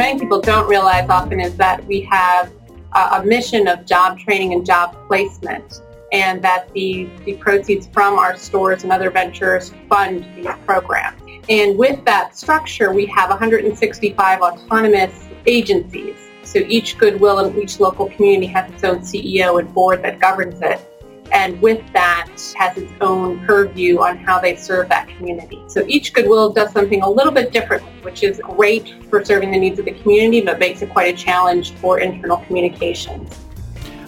many people don't realize often is that we have a, a mission of job training and job placement and that the, the proceeds from our stores and other ventures fund these programs. And with that structure, we have 165 autonomous agencies. So each Goodwill and each local community has its own CEO and board that governs it and with that has its own purview on how they serve that community. So each Goodwill does something a little bit differently, which is great for serving the needs of the community, but makes it quite a challenge for internal communications.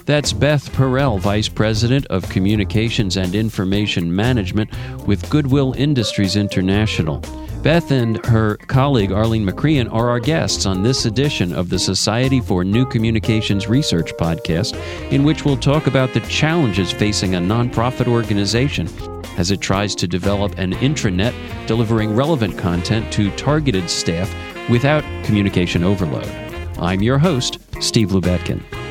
That's Beth Perel, Vice President of Communications and Information Management with Goodwill Industries International. Beth and her colleague Arlene McCrean are our guests on this edition of the Society for New Communications Research podcast, in which we'll talk about the challenges facing a nonprofit organization as it tries to develop an intranet delivering relevant content to targeted staff without communication overload. I'm your host, Steve Lubetkin.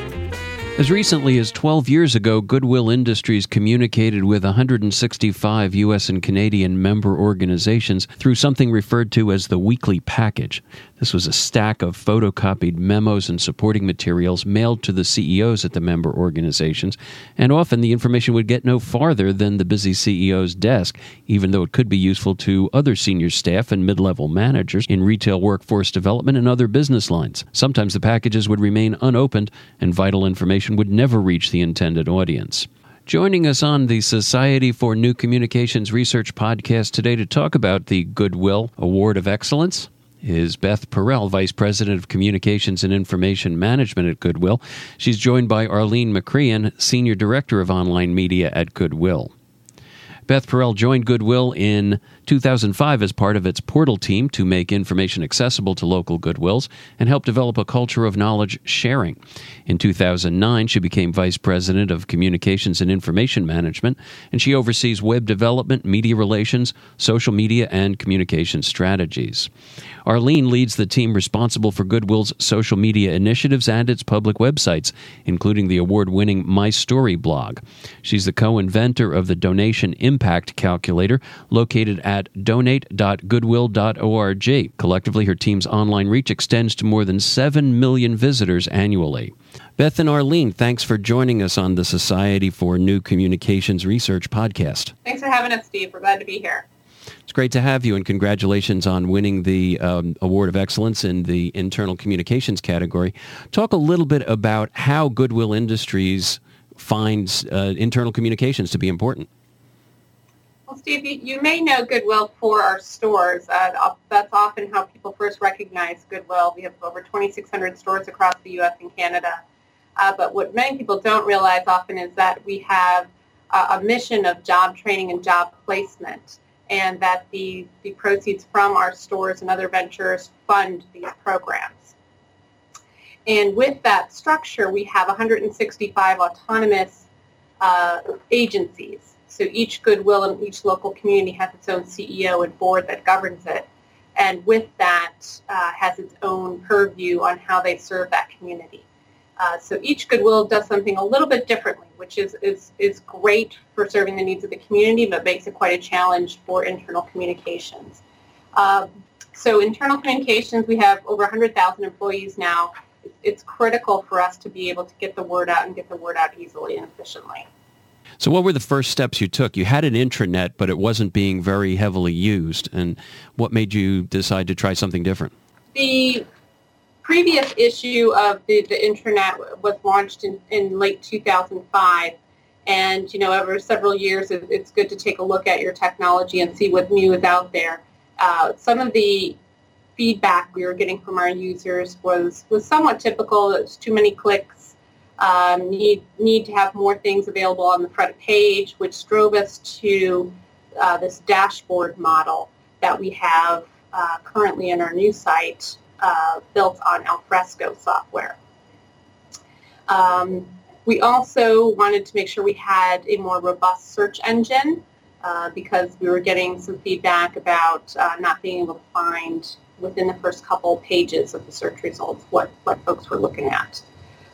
As recently as 12 years ago, Goodwill Industries communicated with 165 U.S. and Canadian member organizations through something referred to as the Weekly Package. This was a stack of photocopied memos and supporting materials mailed to the CEOs at the member organizations, and often the information would get no farther than the busy CEO's desk, even though it could be useful to other senior staff and mid level managers in retail workforce development and other business lines. Sometimes the packages would remain unopened, and vital information would never reach the intended audience. Joining us on the Society for New Communications Research podcast today to talk about the Goodwill Award of Excellence is Beth Perel, Vice President of Communications and Information Management at Goodwill. She's joined by Arlene McCrean, Senior Director of Online Media at Goodwill. Beth Perel joined Goodwill in 2005 as part of its portal team to make information accessible to local Goodwills and help develop a culture of knowledge sharing. In 2009, she became Vice President of Communications and Information Management, and she oversees web development, media relations, social media, and communication strategies. Arlene leads the team responsible for Goodwill's social media initiatives and its public websites, including the award winning My Story blog. She's the co inventor of the Donation Impact Calculator, located at donate.goodwill.org. Collectively, her team's online reach extends to more than 7 million visitors annually. Beth and Arlene, thanks for joining us on the Society for New Communications Research podcast. Thanks for having us, Steve. We're glad to be here. It's great to have you, and congratulations on winning the um, Award of Excellence in the Internal Communications category. Talk a little bit about how Goodwill Industries finds uh, internal communications to be important. Well, Steve, you, may know Goodwill for our stores. Uh, that's often how people first recognize Goodwill. We have over 2,600 stores across the U.S. and Canada. Uh, but what many people don't realize often is that we have a mission of job training and job placement and that the, the proceeds from our stores and other ventures fund these programs. And with that structure, we have 165 autonomous uh, agencies. So each Goodwill and each local community has its own CEO and board that governs it. And with that uh, has its own purview on how they serve that community. Uh, so each Goodwill does something a little bit differently, which is, is, is great for serving the needs of the community, but makes it quite a challenge for internal communications. Um, so internal communications, we have over 100,000 employees now. It's critical for us to be able to get the word out and get the word out easily and efficiently. So what were the first steps you took? You had an intranet, but it wasn't being very heavily used. And what made you decide to try something different? The previous issue of the, the intranet was launched in, in late 2005. And, you know, over several years, it, it's good to take a look at your technology and see what new is out there. Uh, some of the feedback we were getting from our users was, was somewhat typical. It's too many clicks. Um, need, need to have more things available on the front page, which drove us to uh, this dashboard model that we have uh, currently in our new site uh, built on Alfresco software. Um, we also wanted to make sure we had a more robust search engine uh, because we were getting some feedback about uh, not being able to find within the first couple pages of the search results what, what folks were looking at.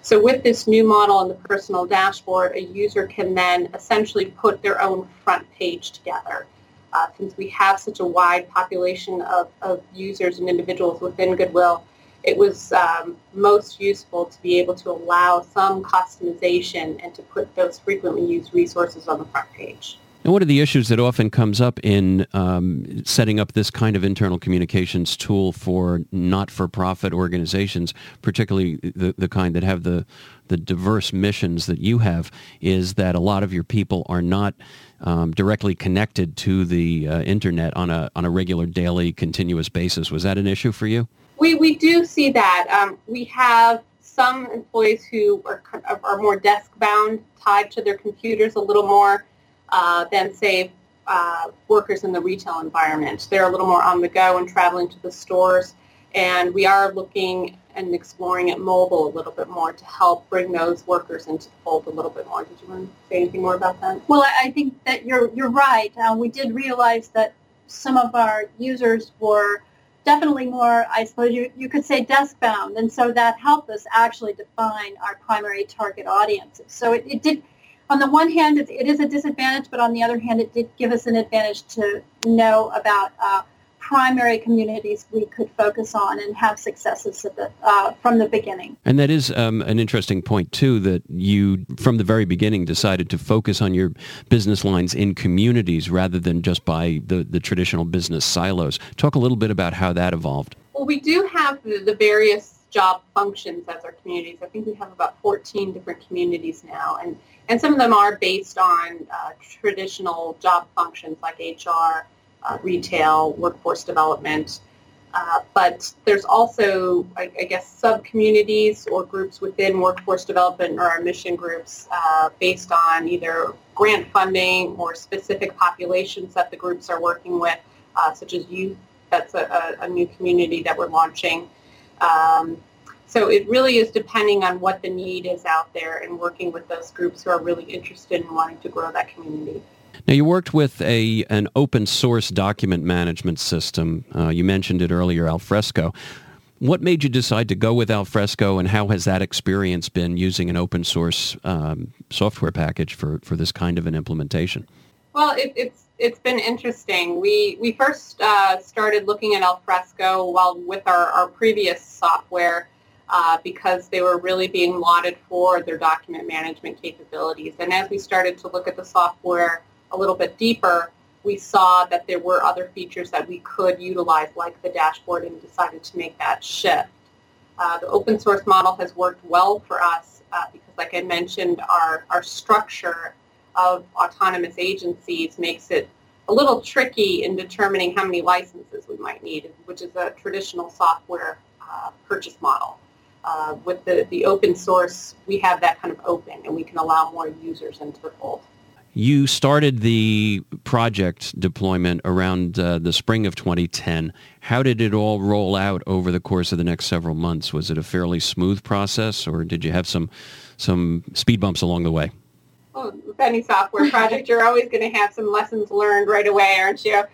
So with this new model and the personal dashboard, a user can then essentially put their own front page together uh, since we have such a wide population of, of users and individuals within Goodwill, it was um, most useful to be able to allow some customization and to put those frequently used resources on the front page. And what are the issues that often comes up in um, setting up this kind of internal communications tool for not-for-profit organizations, particularly the, the kind that have the, the diverse missions that you have, is that a lot of your people are not um, directly connected to the uh, internet on a, on a regular, daily, continuous basis. Was that an issue for you? We, we do see that. Um, we have some employees who are, are more desk-bound, tied to their computers a little more uh, than, say, uh, workers in the retail environment. They're a little more on the go and traveling to the stores. And we are looking and exploring at mobile a little bit more to help bring those workers into the fold a little bit more. Did you want to say anything more about that? Well, I think that you're you're right. Uh, we did realize that some of our users were definitely more, I suppose you, you could say desk bound. And so that helped us actually define our primary target audiences. So it, it did on the one hand, it, it is a disadvantage, but on the other hand, it did give us an advantage to know about uh, primary communities we could focus on and have successes the, uh, from the beginning. And that is um, an interesting point, too, that you, from the very beginning, decided to focus on your business lines in communities rather than just by the, the traditional business silos. Talk a little bit about how that evolved. Well, we do have the, the various job functions as our communities. I think we have about 14 different communities now, and, and some of them are based on uh, traditional job functions like HR, uh, retail, workforce development. Uh, but there's also, I, I guess, sub-communities or groups within workforce development or our mission groups uh, based on either grant funding or specific populations that the groups are working with, uh, such as youth. That's a, a, a new community that we're launching. Um, so it really is depending on what the need is out there and working with those groups who are really interested in wanting to grow that community. Now, you worked with a an open source document management system. Uh, you mentioned it earlier, Alfresco. What made you decide to go with Alfresco, and how has that experience been using an open source um, software package for, for this kind of an implementation? Well, it, it's it's been interesting. We we first uh, started looking at Alfresco while with our, our previous software uh, because they were really being lauded for their document management capabilities. And as we started to look at the software a little bit deeper, we saw that there were other features that we could utilize, like the dashboard, and decided to make that shift. Uh, the open source model has worked well for us uh, because, like I mentioned, our, our structure of autonomous agencies makes it a little tricky in determining how many licenses we might need, which is a traditional software uh, purchase model. Uh, with the, the open source, we have that kind of open and we can allow more users into the fold. You started the project deployment around uh, the spring of 2010. How did it all roll out over the course of the next several months? Was it a fairly smooth process or did you have some, some speed bumps along the way? With any software project, you're always going to have some lessons learned right away, aren't you?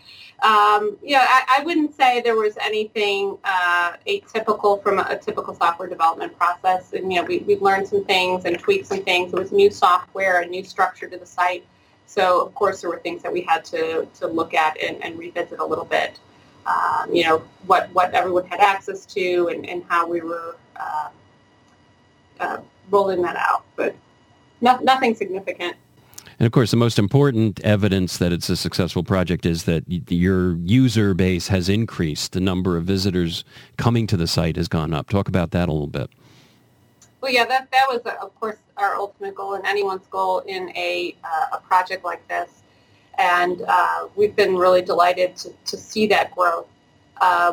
Um, yeah, I, I, wouldn't say there was anything uh, atypical from a, a, typical software development process. And, you know, we, we've learned some things and tweaked some things. It was new software, a new structure to the site. So, of course, there were things that we had to, to look at and, and revisit a little bit. Um, you know, what, what everyone had access to and, and how we were uh, uh, rolling that out. But no, nothing significant. And of course, the most important evidence that it's a successful project is that your user base has increased. The number of visitors coming to the site has gone up. Talk about that a little bit. Well, yeah, that, that was, of course, our ultimate goal and anyone's goal in a, uh, a project like this. And uh, we've been really delighted to, to see that growth. Uh,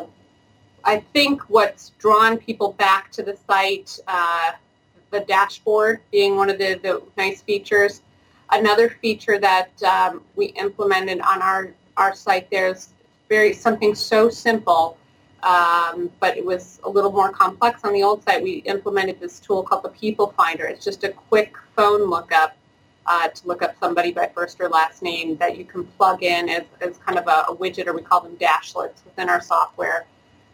I think what's drawn people back to the site uh, the dashboard being one of the, the nice features. Another feature that um, we implemented on our, our site there is very something so simple, um, but it was a little more complex on the old site. We implemented this tool called the People Finder. It's just a quick phone lookup uh, to look up somebody by first or last name that you can plug in as, as kind of a, a widget, or we call them dashlets within our software,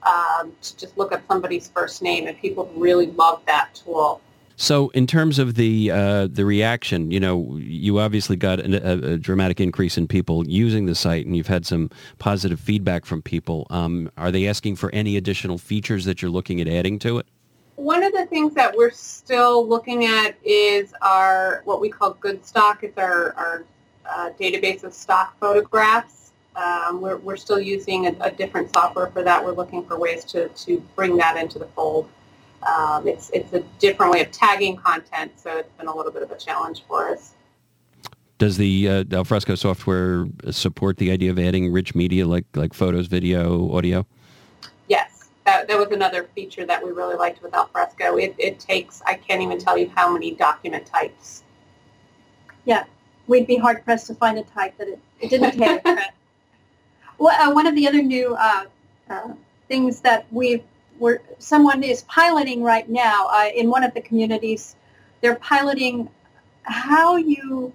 um, to just look up somebody's first name, and people really love that tool. So, in terms of the uh, the reaction, you know, you obviously got a, a, dramatic increase in people using the site, and you've had some positive feedback from people. Um, are they asking for any additional features that you're looking at adding to it? One of the things that we're still looking at is our what we call good stock. It's our, our uh, database of stock photographs. Um, we're, we're still using a, a different software for that. We're looking for ways to, to bring that into the fold. Um, it's it's a different way of tagging content, so it's been a little bit of a challenge for us. Does the uh, Alfresco software support the idea of adding rich media like like photos, video, audio? Yes, that, that was another feature that we really liked with Alfresco. It, it takes I can't even tell you how many document types. Yeah, we'd be hard pressed to find a type that it, it didn't take. well, uh, one of the other new uh, uh things that we've where someone is piloting right now uh, in one of the communities. They're piloting how you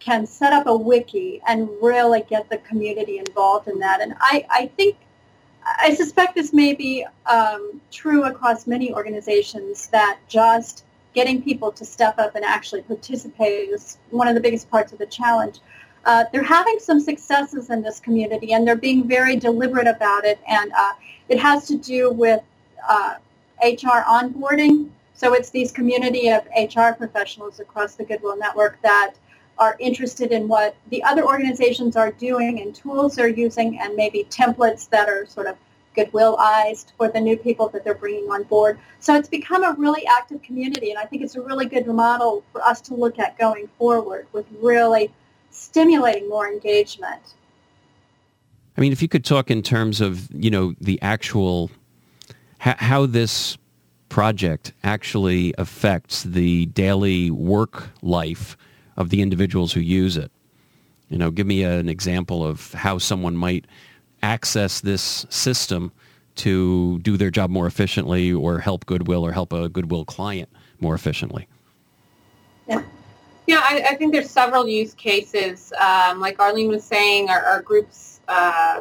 can set up a wiki and really get the community involved in that. And I, I think, I suspect this may be um, true across many organizations that just getting people to step up and actually participate is one of the biggest parts of the challenge. Uh, they're having some successes in this community and they're being very deliberate about it. And uh, it has to do with uh, HR onboarding. So it's these community of HR professionals across the Goodwill Network that are interested in what the other organizations are doing and tools they're using and maybe templates that are sort of goodwillized for the new people that they're bringing on board. So it's become a really active community, and I think it's a really good model for us to look at going forward with really stimulating more engagement. I mean, if you could talk in terms of, you know, the actual how this project actually affects the daily work life of the individuals who use it. You know, give me an example of how someone might access this system to do their job more efficiently or help Goodwill or help a Goodwill client more efficiently. Yeah. Yeah, I, I think there's several use cases. Um, like Arlene was saying, our, our groups, uh,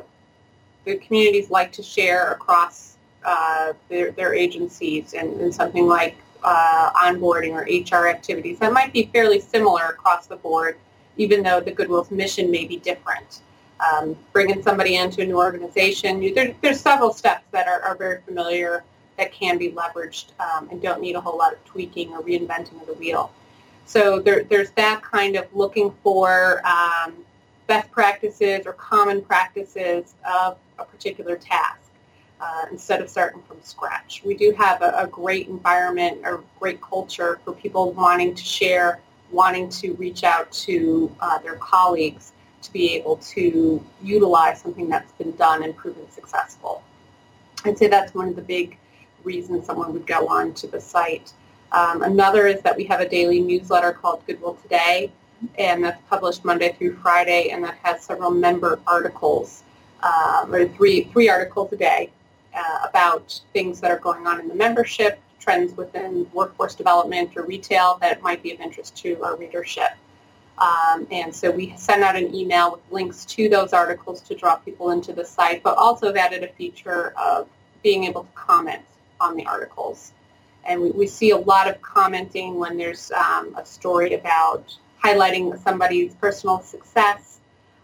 the communities like to share across uh, their, their agencies and, and something like uh, onboarding or HR activities that might be fairly similar across the board, even though the Goodwill's mission may be different. Um, bringing somebody into a new organization, there, there's several steps that are, are, very familiar that can be leveraged um, and don't need a whole lot of tweaking or reinventing of the wheel. So there, there's that kind of looking for um, best practices or common practices of a particular task uh, instead of starting from scratch. We do have a, a great environment, a great culture for people wanting to share, wanting to reach out to uh, their colleagues to be able to utilize something that's been done and proven successful. I'd say that's one of the big reasons someone would go on to the site. Um, another is that we have a daily newsletter called Goodwill Today, and that's published Monday through Friday, and that has several member articles, um, or three three articles a day uh, about things that are going on in the membership, trends within workforce development or retail that might be of interest to our readership. Um, and so we send out an email with links to those articles to draw people into the site, but also have added a feature of being able to comment on the articles. And we, we see a lot of commenting when there's um, a story about highlighting somebody's personal success.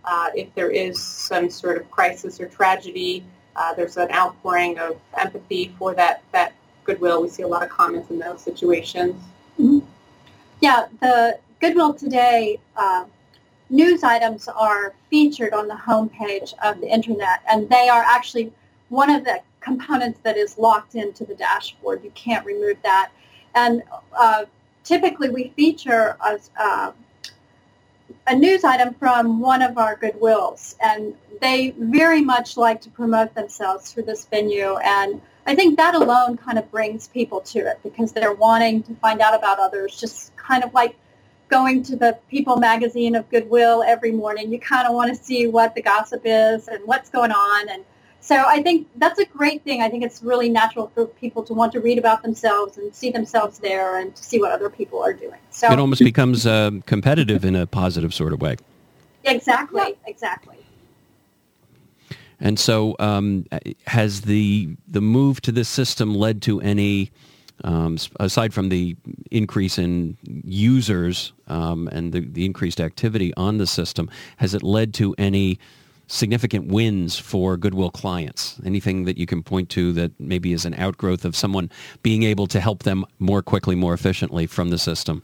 Uh, if there is some sort of crisis or tragedy, uh, there's an outpouring of empathy for that, that goodwill. We see a lot of comments in those situations. Mm-hmm. Yeah, the Goodwill Today uh, news items are featured on the homepage of the intranet, and they are actually one of the components that is locked into the dashboard. You can't remove that. And uh, typically we feature a, uh, a news item from one of our Goodwills, and they very much like to promote themselves through this venue. And I think that alone kind of brings people to it because they're wanting to find out about others, just kind of like going to the People magazine of Goodwill every morning. You kind of want to see what the gossip is and what's going on. And so I think that's a great thing. I think it's really natural for people to want to read about themselves and see themselves there and to see what other people are doing. So it almost becomes uh, competitive in a positive sort of way. Exactly. Yeah. Exactly. And so, um, has the the move to this system led to any um, aside from the increase in users um, and the, the increased activity on the system, has it led to any significant wins for Goodwill clients? Anything that you can point to that maybe is an outgrowth of someone being able to help them more quickly, more efficiently from the system?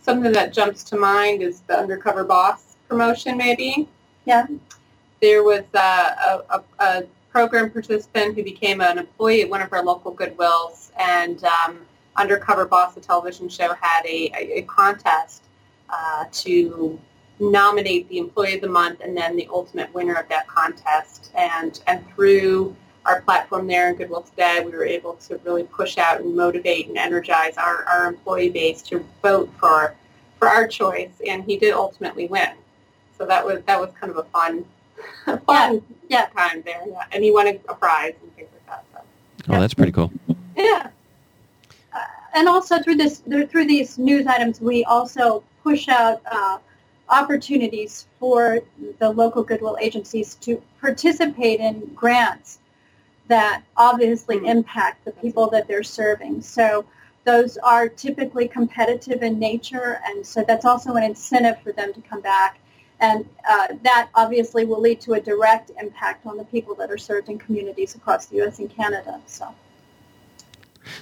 Something that jumps to mind is the undercover boss promotion, maybe. Yeah. There was a, a, a program participant who became an employee at one of our local Goodwills, and um, Undercover Boss, the television show, had a, a, a contest uh, to nominate the Employee of the Month and then the ultimate winner of that contest. And, and through our platform there in Goodwill Today, we were able to really push out and motivate and energize our, our employee base to vote for, for our choice, and he did ultimately win. So that was that was kind of a fun, fun yeah. time there. Yeah. And he won a, a prize and things like that. So. Oh, that's pretty cool. Yeah. Uh, and also through this through these news items, we also push out uh, opportunities for the local goodwill agencies to participate in grants that obviously mm-hmm. impact the people that they're serving. So those are typically competitive in nature, and so that's also an incentive for them to come back. And uh, that obviously will lead to a direct impact on the people that are served in communities across the U.S. and Canada. So.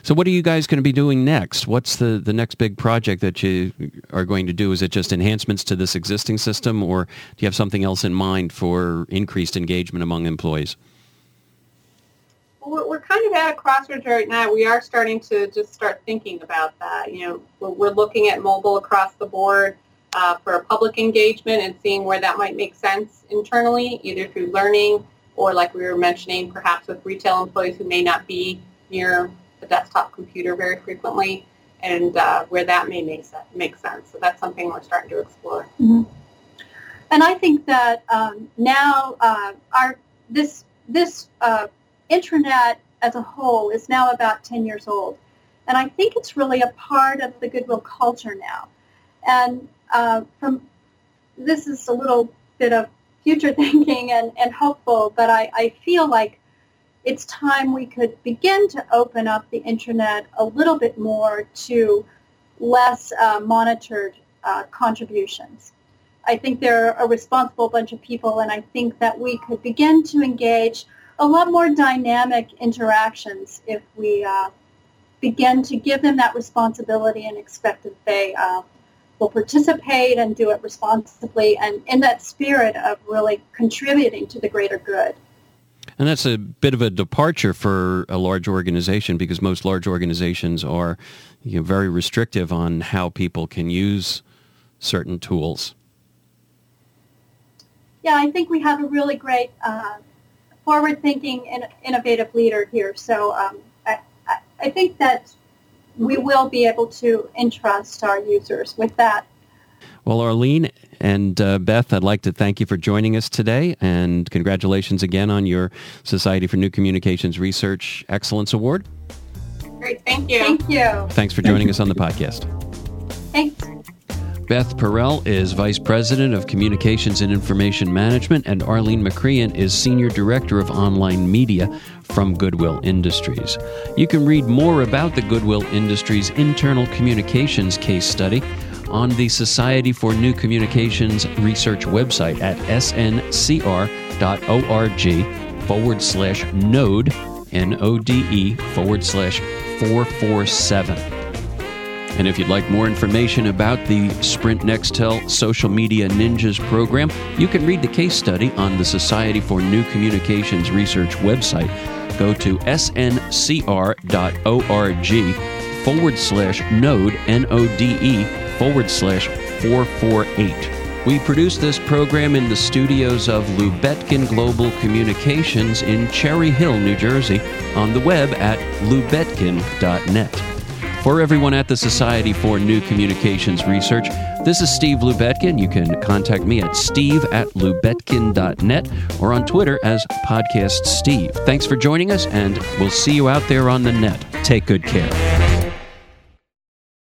So, what are you guys going to be doing next? What's the, the next big project that you are going to do? Is it just enhancements to this existing system, or do you have something else in mind for increased engagement among employees? We're, we're kind of at a crossroads right now. We are starting to just start thinking about that. You know, we're, we're looking at mobile across the board uh, for public engagement and seeing where that might make sense internally, either through learning or, like we were mentioning, perhaps with retail employees who may not be near a desktop computer very frequently and uh, where that may make, sense, make sense. So that's something we're starting to explore. Mm-hmm. And I think that um, now uh, our this this uh, intranet as a whole is now about 10 years old. And I think it's really a part of the Goodwill culture now. And uh, from this is a little bit of future thinking and, and hopeful, but I, I feel like it's time we could begin to open up the intranet a little bit more to less uh, monitored uh, contributions. I think they're a responsible bunch of people, and I think that we could begin to engage a lot more dynamic interactions if we uh, begin to give them that responsibility and expect that they uh, will participate and do it responsibly and in that spirit of really contributing to the greater good. And that's a bit of a departure for a large organization because most large organizations are you know, very restrictive on how people can use certain tools. Yeah, I think we have a really great uh, forward-thinking and innovative leader here. So um, I, I think that we will be able to entrust our users with that. Well, Arlene, and uh, Beth, I'd like to thank you for joining us today, and congratulations again on your Society for New Communications Research Excellence Award. Great, thank you. Thank you. Thanks for joining us on the podcast. Thanks. Beth Perel is Vice President of Communications and Information Management, and Arlene McCrean is Senior Director of Online Media from Goodwill Industries. You can read more about the Goodwill Industries internal communications case study on the Society for New Communications Research website at sncr.org forward slash node, N O D E, forward slash 447. And if you'd like more information about the Sprint Nextel Social Media Ninjas program, you can read the case study on the Society for New Communications Research website. Go to sncr.org forward slash node, N O D E, forward slash 448. We produce this program in the studios of Lubetkin Global Communications in Cherry Hill, New Jersey, on the web at lubetkin.net. For everyone at the Society for New Communications Research, this is Steve Lubetkin. You can contact me at steve at lubetkin.net or on Twitter as Podcast Steve. Thanks for joining us, and we'll see you out there on the net. Take good care.